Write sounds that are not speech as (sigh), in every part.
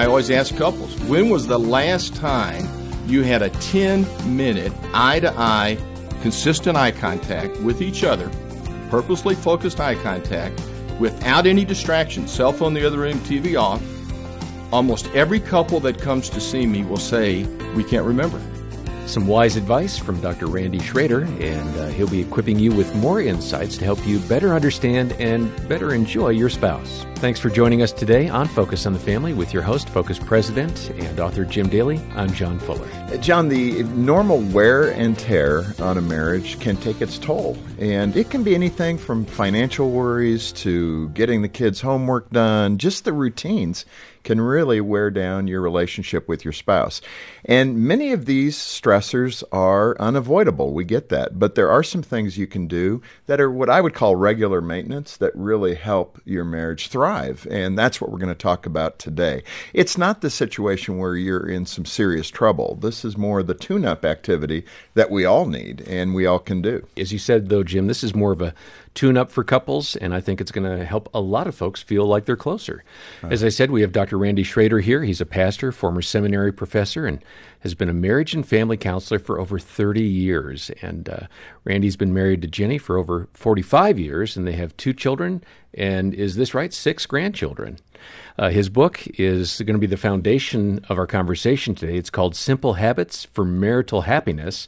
I always ask couples, when was the last time you had a 10 minute eye to eye, consistent eye contact with each other, purposely focused eye contact, without any distractions, cell phone the other room, TV off? Almost every couple that comes to see me will say, We can't remember. Some wise advice from Dr. Randy Schroeder, and uh, he'll be equipping you with more insights to help you better understand and better enjoy your spouse. Thanks for joining us today on Focus on the Family with your host, Focus President and author Jim Daly. I'm John Fuller. John, the normal wear and tear on a marriage can take its toll, and it can be anything from financial worries to getting the kids' homework done, just the routines can really wear down your relationship with your spouse. And many of these stressors are unavoidable. We get that. But there are some things you can do that are what I would call regular maintenance that really help your marriage thrive. And that's what we're going to talk about today. It's not the situation where you're in some serious trouble. This is more the tune up activity that we all need and we all can do. As you said, though, Jim, this is more of a tune up for couples, and I think it's going to help a lot of folks feel like they're closer. Right. As I said, we have Dr. Randy Schroeder here. He's a pastor, former seminary professor, and has been a marriage and family counselor for over 30 years. And uh, Randy's been married to Jenny for over 45 years, and they have two children, and is this right? Six grandchildren. Uh, his book is going to be the foundation of our conversation today. It's called Simple Habits for Marital Happiness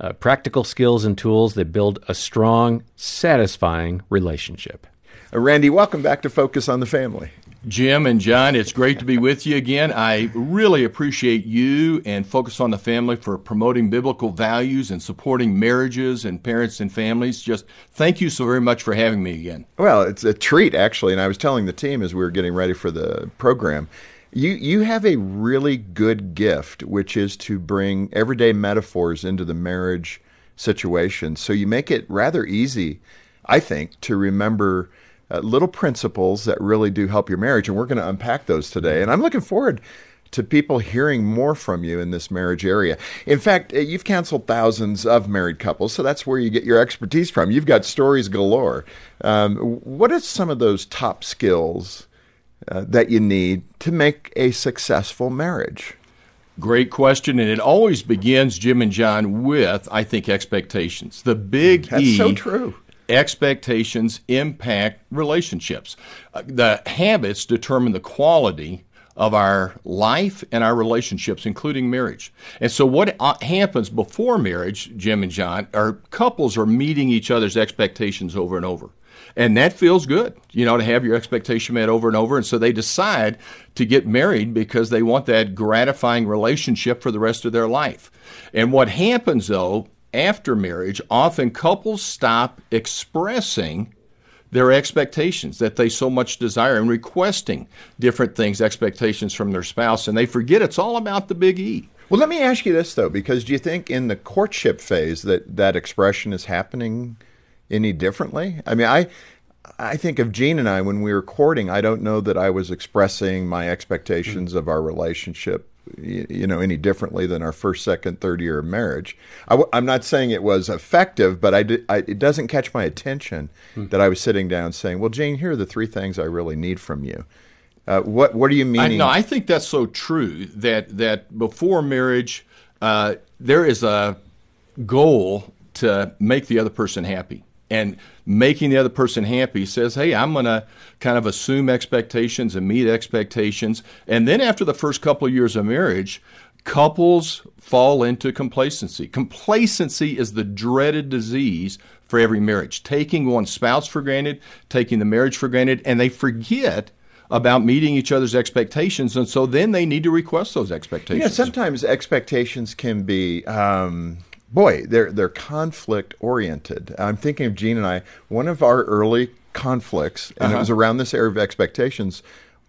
uh, practical skills and tools that build a strong, satisfying relationship. Uh, Randy, welcome back to Focus on the Family. Jim and John, it's great to be with you again. I really appreciate you and Focus on the Family for promoting biblical values and supporting marriages and parents and families. Just thank you so very much for having me again. Well, it's a treat, actually. And I was telling the team as we were getting ready for the program you you have a really good gift, which is to bring everyday metaphors into the marriage situation. So you make it rather easy, I think, to remember uh, little principles that really do help your marriage, and we're going to unpack those today. And I'm looking forward to people hearing more from you in this marriage area. In fact, uh, you've counseled thousands of married couples, so that's where you get your expertise from. You've got stories galore. Um, what are some of those top skills uh, that you need to make a successful marriage? Great question, and it always begins, Jim and John, with I think expectations. The big That's E. so true. Expectations impact relationships. Uh, the habits determine the quality of our life and our relationships, including marriage. And so, what uh, happens before marriage, Jim and John, are couples are meeting each other's expectations over and over. And that feels good, you know, to have your expectation met over and over. And so they decide to get married because they want that gratifying relationship for the rest of their life. And what happens, though, after marriage, often couples stop expressing their expectations that they so much desire and requesting different things, expectations from their spouse, and they forget it's all about the big E. Well, let me ask you this though, because do you think in the courtship phase that that expression is happening any differently? I mean, I I think of Jean and I when we were courting. I don't know that I was expressing my expectations mm-hmm. of our relationship, you, you, know, any differently than our first, second, third year of marriage. I, am not saying it was effective, but I, did, I, it doesn't catch my attention mm-hmm. that I was sitting down saying, "Well, Jane, here are the three things I really need from you." Uh, what What do you mean? No, I think that's so true that that before marriage, uh, there is a goal to make the other person happy and making the other person happy says, Hey, I'm going to kind of assume expectations and meet expectations. And then after the first couple of years of marriage, couples fall into complacency. Complacency is the dreaded disease for every marriage, taking one spouse for granted, taking the marriage for granted, and they forget about meeting each other's expectations, and so then they need to request those expectations. Yeah, sometimes expectations can be um, boy, they're they're conflict oriented. I'm thinking of Jean and I. One of our early conflicts, and uh-huh. it was around this area of expectations,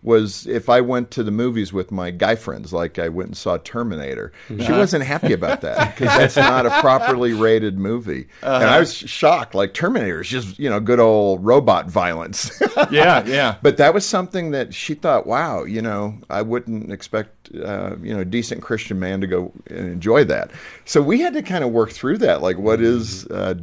was if I went to the movies with my guy friends, like I went and saw Terminator. Uh-huh. She wasn't happy about that because that's not a properly rated movie. Uh-huh. And I was shocked. Like Terminator is just you know good old robot violence. (laughs) yeah, yeah. But that was something that she thought, wow, you know, I wouldn't expect uh, you know a decent Christian man to go and enjoy that. So we had to kind of work through that. Like, what is uh,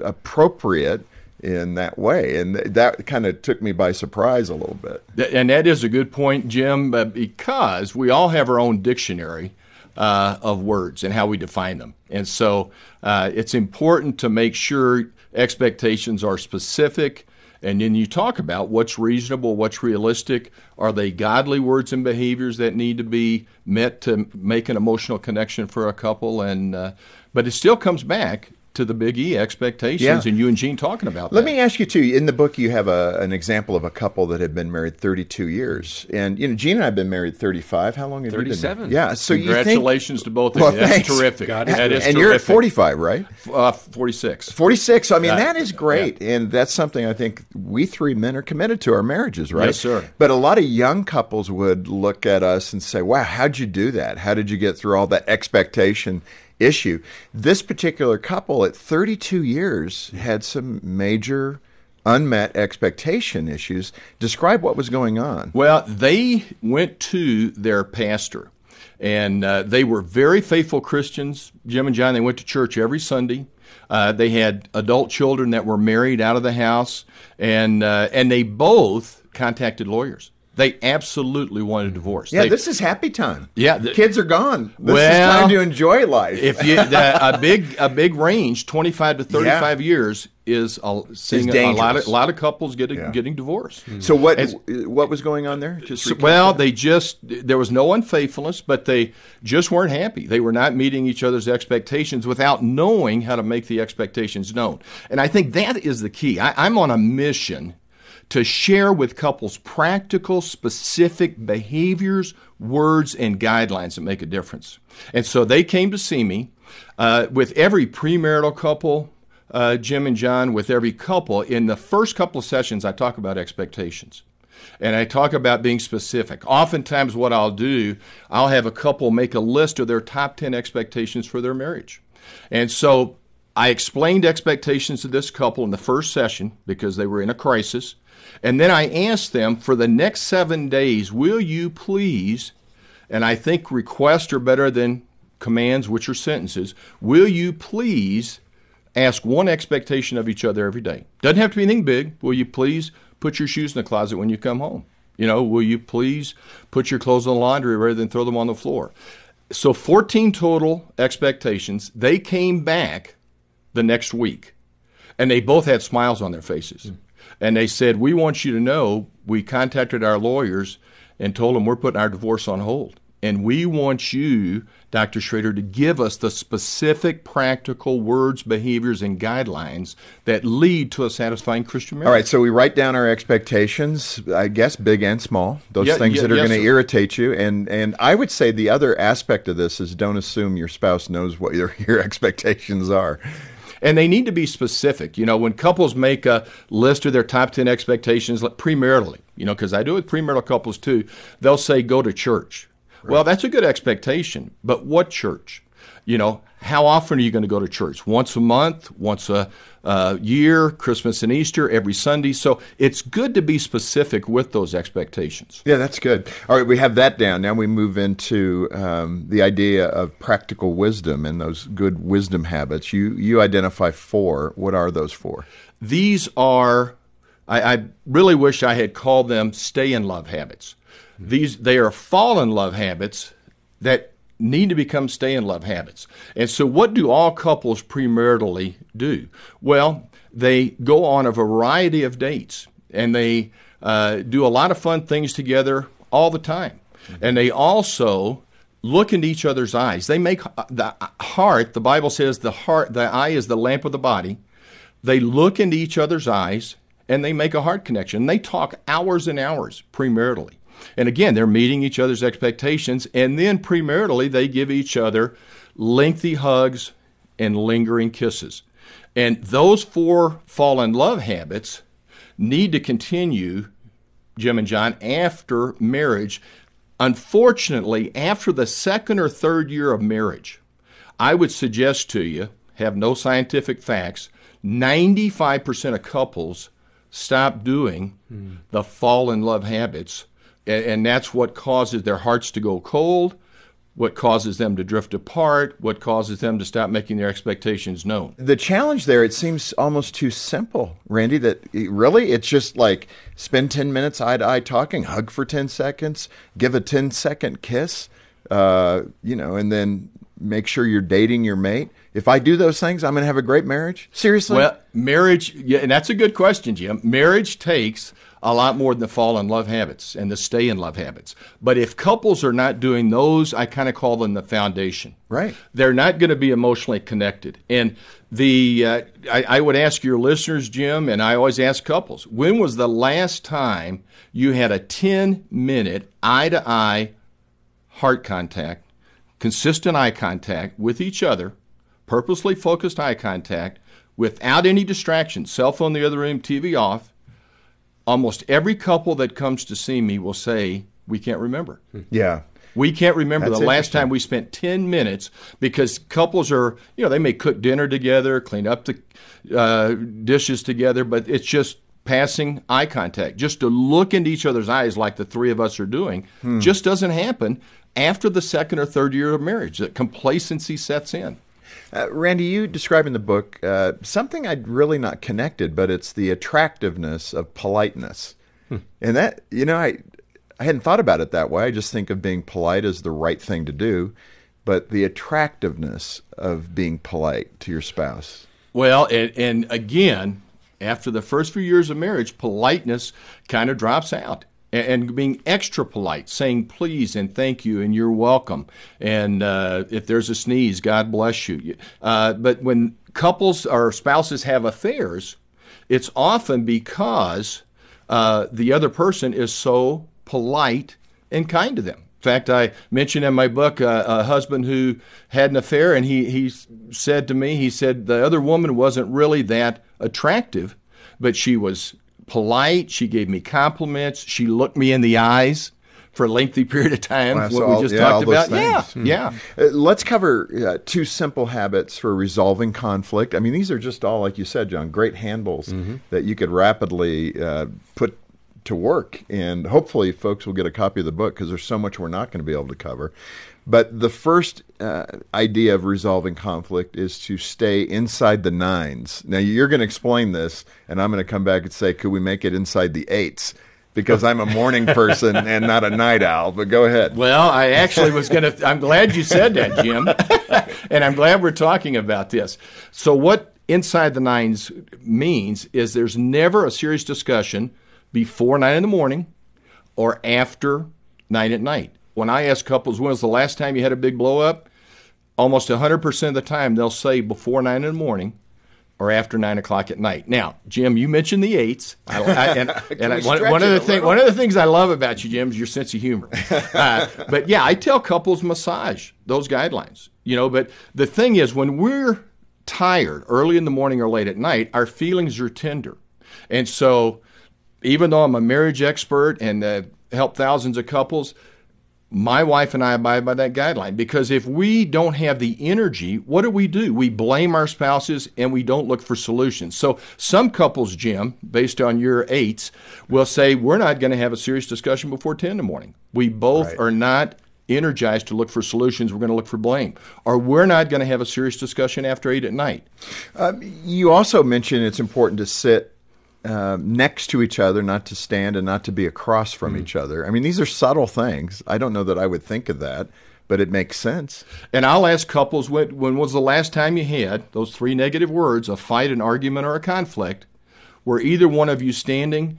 appropriate? In that way, and that kind of took me by surprise a little bit. And that is a good point, Jim, because we all have our own dictionary uh, of words and how we define them. And so uh, it's important to make sure expectations are specific. And then you talk about what's reasonable, what's realistic. Are they godly words and behaviors that need to be met to make an emotional connection for a couple? And uh, but it still comes back to the Big E expectations, yeah. and you and Jean talking about Let that. me ask you too. In the book, you have a, an example of a couple that had been married 32 years, and you know Jean and I have been married 35. How long have 37. you been? 37. Yeah. So congratulations think, to both of well, you. That's thanks. terrific. That is and terrific. you're at 45, right? Uh, 46. 46. I mean, that, that is great, yeah. and that's something I think we three men are committed to our marriages, right? Yes, sir. But a lot of young couples would look at us and say, "Wow, how'd you do that? How did you get through all that expectation?" Issue. This particular couple at 32 years had some major unmet expectation issues. Describe what was going on. Well, they went to their pastor, and uh, they were very faithful Christians. Jim and John, they went to church every Sunday. Uh, they had adult children that were married out of the house, and uh, and they both contacted lawyers. They absolutely want a divorce. Yeah, they, this is happy time. Yeah, the, kids are gone. This well, is time to enjoy life. if you the, a big a big range, twenty five to thirty five yeah. years is a, seeing a, lot of a lot of couples getting yeah. getting divorced. Mm-hmm. So what what was going on there? So, well, that. they just there was no unfaithfulness, but they just weren't happy. They were not meeting each other's expectations without knowing how to make the expectations known. And I think that is the key. I, I'm on a mission to share with couples practical, specific behaviors, words, and guidelines that make a difference. And so they came to see me. Uh, with every premarital couple, uh, Jim and John, with every couple, in the first couple of sessions, I talk about expectations. And I talk about being specific. Oftentimes, what I'll do, I'll have a couple make a list of their top 10 expectations for their marriage. And so I explained expectations to this couple in the first session because they were in a crisis. And then I asked them for the next seven days, will you please, and I think requests are better than commands, which are sentences, will you please ask one expectation of each other every day? Doesn't have to be anything big. Will you please put your shoes in the closet when you come home? You know, will you please put your clothes in the laundry rather than throw them on the floor? So 14 total expectations. They came back the next week and they both had smiles on their faces. Mm. And they said, We want you to know we contacted our lawyers and told them we're putting our divorce on hold. And we want you, Dr. Schroeder, to give us the specific practical words, behaviors, and guidelines that lead to a satisfying Christian marriage. All right, so we write down our expectations, I guess big and small, those yeah, things yeah, that are yes, going to irritate you. And, and I would say the other aspect of this is don't assume your spouse knows what your, (laughs) your expectations are. And they need to be specific. You know, when couples make a list of their top 10 expectations like premaritally, you know, because I do it with premarital couples too, they'll say, go to church. Right. Well, that's a good expectation, but what church? You know, how often are you going to go to church? Once a month, once a uh, year, Christmas and Easter, every Sunday. So it's good to be specific with those expectations. Yeah, that's good. All right, we have that down. Now we move into um, the idea of practical wisdom and those good wisdom habits. You you identify four. What are those four? These are. I, I really wish I had called them stay in love habits. These they are fall in love habits that need to become stay in love habits. And so, what do all couples premaritally do? Well, they go on a variety of dates and they uh, do a lot of fun things together all the time. Mm-hmm. And they also look into each other's eyes. They make uh, the heart, the Bible says the heart, the eye is the lamp of the body. They look into each other's eyes and they make a heart connection. They talk hours and hours premaritally. And again, they're meeting each other's expectations. And then premaritally, they give each other lengthy hugs and lingering kisses. And those four fall in love habits need to continue, Jim and John, after marriage. Unfortunately, after the second or third year of marriage, I would suggest to you, have no scientific facts, 95% of couples stop doing mm. the fall in love habits and, and that's what causes their hearts to go cold. what causes them to drift apart, what causes them to stop making their expectations known. The challenge there, it seems almost too simple, Randy, that really it's just like spend 10 minutes eye to eye talking, hug for 10 seconds, give a 10 second kiss, uh, you know, and then make sure you're dating your mate. If I do those things, I'm going to have a great marriage? Seriously? Well, marriage, yeah, and that's a good question, Jim. Marriage takes a lot more than the fall in love habits and the stay in love habits. But if couples are not doing those, I kind of call them the foundation. Right. They're not going to be emotionally connected. And the uh, I, I would ask your listeners, Jim, and I always ask couples, when was the last time you had a 10 minute eye to eye heart contact, consistent eye contact with each other, purposely focused eye contact, without any distractions, cell phone in the other room, TV off? almost every couple that comes to see me will say, We can't remember. Yeah. We can't remember That's the last time we spent 10 minutes because couples are, you know, they may cook dinner together, clean up the uh, dishes together, but it's just passing eye contact. Just to look into each other's eyes like the three of us are doing Hmm. just doesn't happen after the second or third year of marriage. That complacency sets in. Uh, Randy, you describe in the book uh, something I'd really not connected, but it's the attractiveness of politeness. And that, you know, I, I hadn't thought about it that way. I just think of being polite as the right thing to do, but the attractiveness of being polite to your spouse. Well, and, and again, after the first few years of marriage, politeness kind of drops out. And, being extra polite, saying please and thank you and you're welcome. And uh, if there's a sneeze, God bless you. Uh, but when couples or spouses have affairs, it's often because uh, the other person is so polite and kind to them. In fact, I mentioned in my book uh, a husband who had an affair, and he, he said to me, he said the other woman wasn't really that attractive, but she was polite. She gave me compliments. She looked me in the eyes for a lengthy period of time. Wow, what so we all- just yeah, talked about. Yeah, things. Hmm. yeah. Uh, let's cover uh, two simple habits for resolving conflict. I mean, these are just all, like you said, John, great handles that you could rapidly uh, put to work. And hopefully, folks will get a copy of the book because there's so much we're not going to be able to cover. But the first uh, idea of resolving conflict is to stay inside the nines. Now, you're going to explain this, and I'm going to come back and say, could we make it inside the eights? Because I'm a morning (laughs) person and not a night owl. But go ahead. Well, I actually was going to. I'm glad you said that, Jim. (laughs) and I'm glad we're talking about this. So, what inside the nines means is there's never a serious discussion before nine in the morning or after nine at night. When I ask couples, when was the last time you had a big blow up? Almost 100% of the time, they'll say before nine in the morning or after nine o'clock at night. Now, Jim, you mentioned the eights, I, I, and, (laughs) and I, one, one of the thing, one of the things I love about you, Jim, is your sense of humor. (laughs) Uh, but yeah, I tell couples massage those guidelines. You know, but the thing is, when we're tired early in the morning or late at night, our feelings are tender, and so even though I'm a marriage expert and uh, help thousands of couples, my wife and I abide by that guideline because if we don't have the energy, what do we do? We blame our spouses and we don't look for solutions. So some couples, Jim, based on your eights, will say we're not going to have a serious discussion before 10 in the morning. We both Right. are not energized to look for solutions. We're going to look for blame. Or we're not going to have a serious discussion after 8 at night. You also mentioned it's important to sit uh, next to each other, not to stand and not to be across from each other. I mean, these are subtle things. I don't know that I would think of that, but it makes sense. And I'll ask couples when, when was the last time you had those three negative words, a fight, an argument, or a conflict, where either one of you standing,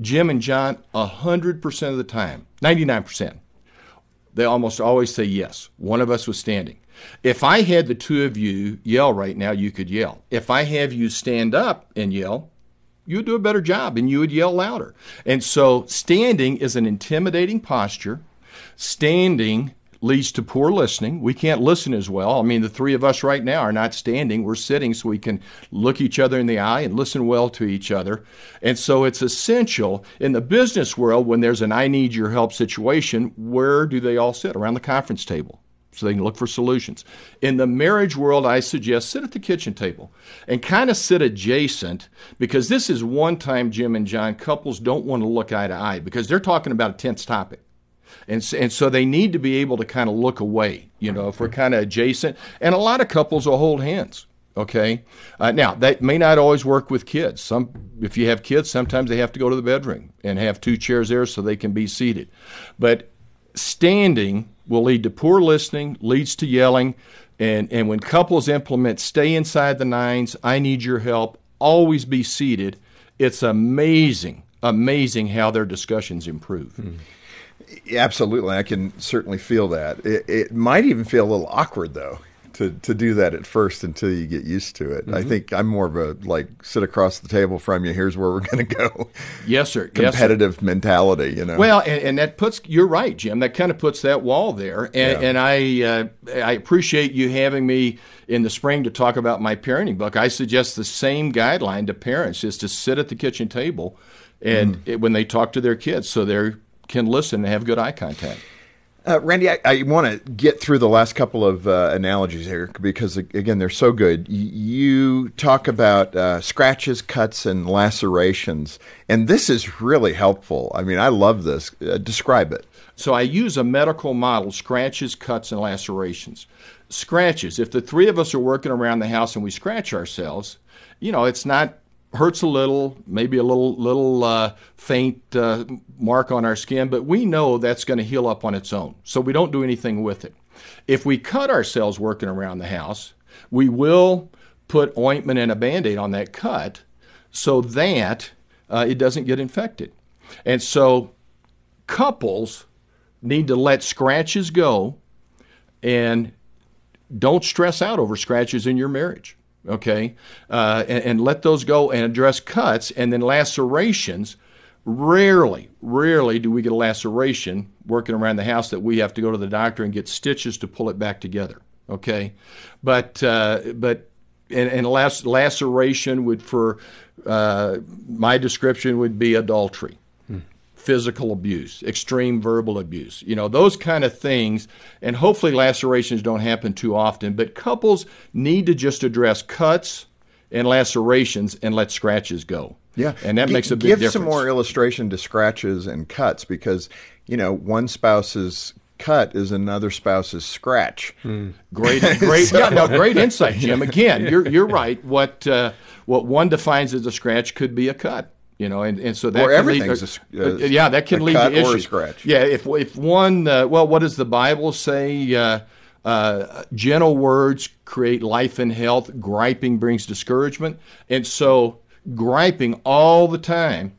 Jim and John, 100% of the time, 99%, they almost always say yes. One of us was standing. If I had the two of you yell right now, you could yell. If I have you stand up and yell, you would do a better job and you would yell louder. And so standing is an intimidating posture. Standing leads to poor listening. We can't listen as well. I mean, the three of us right now are not standing, we're sitting so we can look each other in the eye and listen well to each other. And so it's essential in the business world when there's an I need your help situation, where do they all sit? Around the conference table so they can look for solutions. In the marriage world, I suggest sit at the kitchen table and kind of sit adjacent because this is one time, Jim and John, couples don't want to look eye to eye because they're talking about a tense topic. And, s- and so they need to be able to kind of look away, you know, if we're kind of adjacent. And a lot of couples will hold hands. Okay. Uh, now that may not always work with kids. Some, if you have kids, sometimes they have to go to the bedroom and have two chairs there so they can be seated. But standing will lead to poor listening, leads to yelling, and and when couples implement stay inside the nines, I need your help, always be seated. It's amazing, amazing how their discussions improve. Hmm. Absolutely, I can certainly feel that. It, it might even feel a little awkward though to to do that at first until you get used to it. I think I'm more of a like sit across the table from you. Here's where we're going to go. Yes, sir. Yes, sir. Competitive mentality, you know. Well, and, and that puts you're right, Jim. That kind of puts that wall there, and, Yeah. and I uh, I appreciate you having me in the spring to talk about my parenting book. I suggest the same guideline to parents is to sit at the kitchen table, and it, when they talk to their kids, so they can listen and have good eye contact. Uh, Randy, I, I want to get through the last couple of uh, analogies here because, again, they're so good. You talk about uh, scratches, cuts, and lacerations, and this is really helpful. I mean, I love this. Uh, describe it. So I use a medical model: scratches, cuts, and lacerations. Scratches. If the three of us are working around the house and we scratch ourselves, you know, it's not hurts a little, maybe a little little uh, faint uh, mark on our skin, but we know that's going to heal up on its own. So we don't do anything with it. If we cut ourselves working around the house, we will put ointment and a band-aid on that cut so that uh, it doesn't get infected. And so couples need to let scratches go and don't stress out over scratches in your marriage okay? Uh, and, and let those go and address cuts and then lacerations rarely rarely do we get a laceration working around the house that we have to go to the doctor and get stitches to pull it back together okay? But uh, but and, and lac- laceration would for uh, my description would be adultery physical abuse, extreme verbal abuse, you know, those kind of things. And hopefully lacerations don't happen too often, but couples need to just address cuts and lacerations and let scratches go. Yeah, and that Gi- makes a big give difference. some more illustration to scratches and cuts because you know one spouse's cut is another spouse's scratch. Great, (laughs) great, yeah, no, great insight, Jim. Again, (laughs) you're you're right. What uh, what one defines as a scratch could be a cut. You know, and, and so that Or can lead- everything's a uh, yeah, that can lead to issues. scratch. Yeah, if if one, uh, well, what does the Bible say? Uh, uh, gentle words create life and health. Griping brings discouragement, and so griping all the time.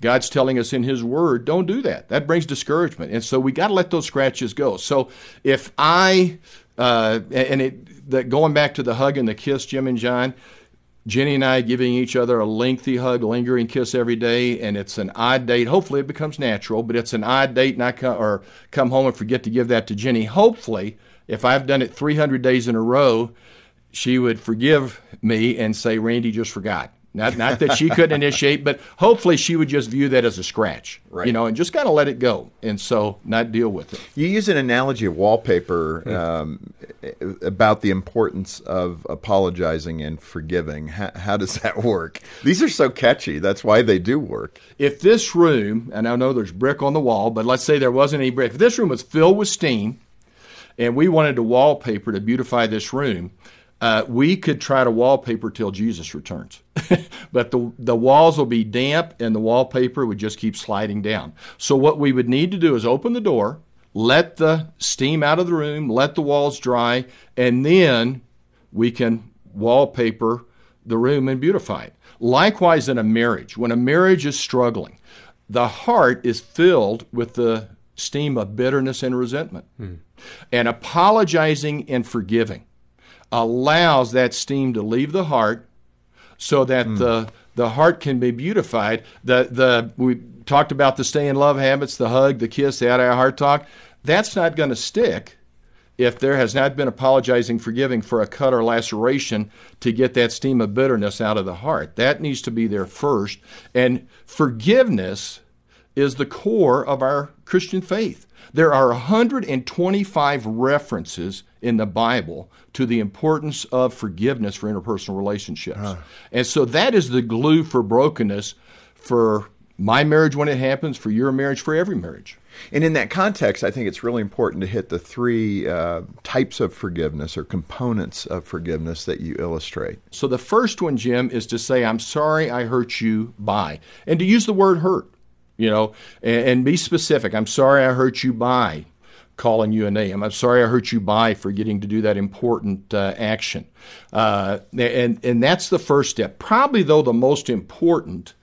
God's telling us in His Word, don't do that. That brings discouragement, and so we got to let those scratches go. So if I uh, and it that going back to the hug and the kiss, Jim and John, Jenny and I giving each other a lengthy hug, lingering kiss every day, and it's an odd date. Hopefully, it becomes natural, but it's an odd date, and I come, or come home and forget to give that to Jenny. Hopefully, if I've done it 300 days in a row, she would forgive me and say, "Randy just forgot." Not, not that she couldn't initiate, but hopefully she would just view that as a scratch, Right. you know, and just kind of let it go, and so not deal with it. You use an analogy of wallpaper um, about the importance of apologizing and forgiving. How, how does that work? These are so catchy. That's why they do work. if this room, and I know there's brick on the wall, but let's say there wasn't any brick, if this room was filled with steam and we wanted to wallpaper to beautify this room, uh, we could try to wallpaper till Jesus returns. (laughs) but the, the walls will be damp and the wallpaper would just keep sliding down. So, what we would need to do is open the door, let the steam out of the room, let the walls dry, and then we can wallpaper the room and beautify it. Likewise, in a marriage, when a marriage is struggling, the heart is filled with the steam of bitterness and resentment. And apologizing and forgiving allows that steam to leave the heart so that hmm. the the heart can be beautified. The the we talked about the stay in love habits, the hug, the kiss, the out of heart talk. That's not going to stick if there has not been apologizing, forgiving for a cut or laceration to get that steam of bitterness out of the heart. That needs to be there first. And forgiveness is the core of our Christian faith. There are 125 references in the Bible to the importance of forgiveness for interpersonal relationships. And so that is the glue for brokenness for my marriage when it happens, for your marriage, for every marriage. And in that context, I think it's really important to hit the three uh, types of forgiveness or components of forgiveness that you illustrate. So the first one, Jim, is to say, I'm sorry I hurt you by, and to use the word hurt, you know, and, and be specific. I'm sorry I hurt you by calling you a name. I'm sorry I hurt you by forgetting to do that important uh, action. Uh, and, and that's the first step. Probably, though, the most important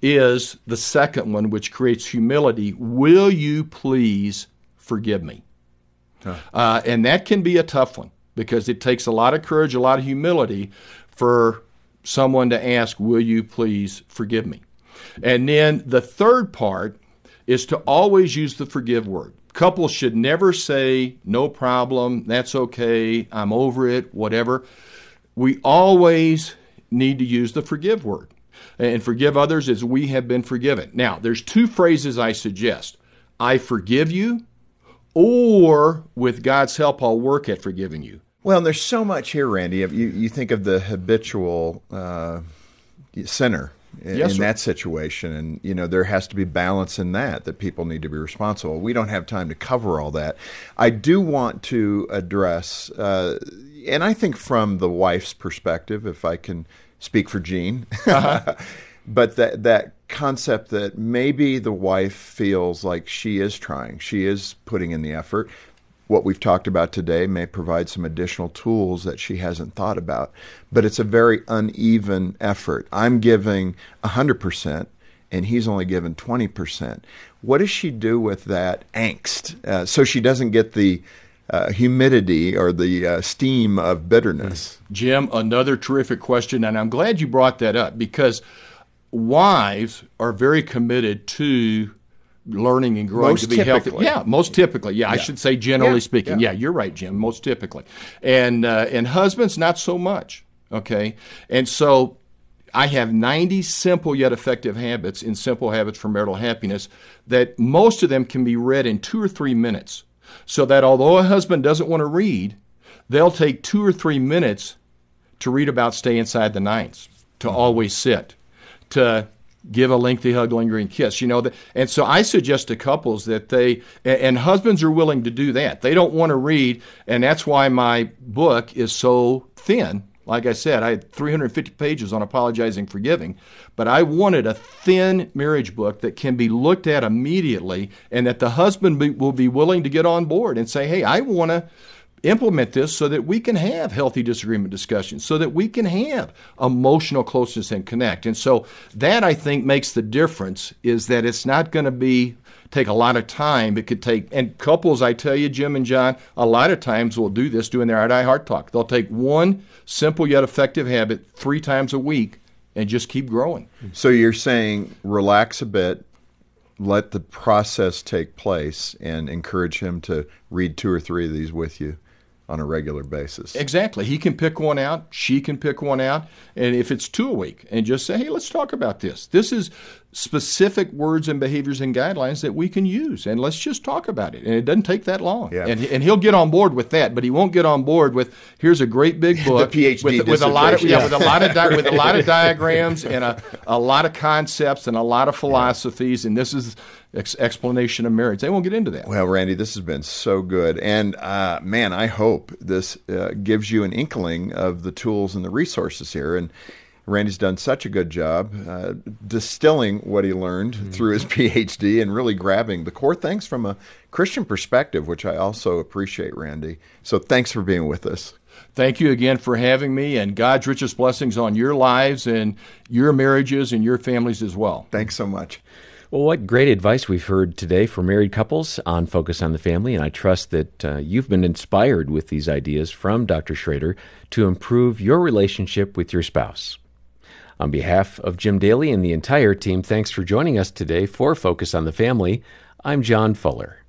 is the second one, which creates humility. Will you please forgive me? Huh. Uh, and that can be a tough one because it takes a lot of courage, a lot of humility for someone to ask, Will you please forgive me? And then the third part is to always use the forgive word. Couples should never say, No problem, that's okay, I'm over it, whatever. We always need to use the forgive word and forgive others as we have been forgiven. Now, there's two phrases I suggest I forgive you, or with God's help, I'll work at forgiving you. Well, there's so much here, Randy. You, you think of the habitual uh, sinner in, yes, in that situation, and you know there has to be balance in that. That people need to be responsible. We don't have time to cover all that. I do want to address, uh, and I think from the wife's perspective, if I can speak for Jean, uh-huh. (laughs) but that that concept that maybe the wife feels like she is trying, she is putting in the effort. What we've talked about today may provide some additional tools that she hasn't thought about, but it's a very uneven effort. I'm giving 100% and he's only given 20%. What does she do with that angst uh, so she doesn't get the uh, humidity or the uh, steam of bitterness? Jim, another terrific question, and I'm glad you brought that up because wives are very committed to learning and growing most to be typically. healthy. Yeah, most typically. Yeah, yeah. I should say generally yeah, speaking. Yeah. yeah. you're right, Jim. Most typically, and uh, and husbands not so much. Okay, and so. I have 90 simple yet effective habits in Simple Habits for Marital Happiness that most of them can be read in two or three minutes so that although a husband doesn't want to read, they'll take two or three minutes to read about stay inside the nines, to mm-hmm. always sit, to give a lengthy hug, lingering kiss. You know, and so I suggest to couples that they and husbands are willing to do that. They don't want to read, and that's why my book is so thin like I said, I had 350 pages on apologizing forgiving, but I wanted a thin marriage book that can be looked at immediately and that the husband be, will be willing to get on board and say, hey, I want to implement this so that we can have healthy disagreement discussions, so that we can have emotional closeness and connect. And so that I think makes the difference is that it's not going to be take a lot of time. It could take, and couples, I tell you, Jim and John, a lot of times will do this doing their eye heart talk. They'll take one simple yet effective habit three times a week and just keep growing. So you're saying relax a bit, let the process take place, and encourage him to read two or three of these with you on a regular basis. Exactly. He can pick one out, she can pick one out, and if it's two a week, and just say, hey, let's talk about this. This is specific words and behaviors and guidelines that we can use, and let's just talk about it. And it doesn't take that long. Yeah. And, and he'll get on board with that, but he won't get on board with here's a great big (laughs) book PhD with, with, a lot of yeah, with a lot of di- (laughs) with a lot of diagrams and a, a lot of concepts and a lot of philosophies, and this is ex- explanation of marriage. They won't get into that. Well, Randy, this has been so good, and uh, man, I hope this uh, gives you an inkling of the tools and the resources here, and Randy's done such a good job uh, distilling what he learned mm-hmm. through his (laughs) PhD and really grabbing the core things from a Christian perspective, which I also appreciate, Randy. So thanks for being with us. Thank you again for having me, and God's richest blessings on your lives and your marriages and your families as well. Thanks so much. Well, what great advice we've heard today for married couples on Focus on the Family, and I trust that uh, you've been inspired with these ideas from Dr. Schroeder to improve your relationship with your spouse. On behalf of Jim Daly and the entire team, thanks for joining us today for Focus on the Family. I'm John Fuller.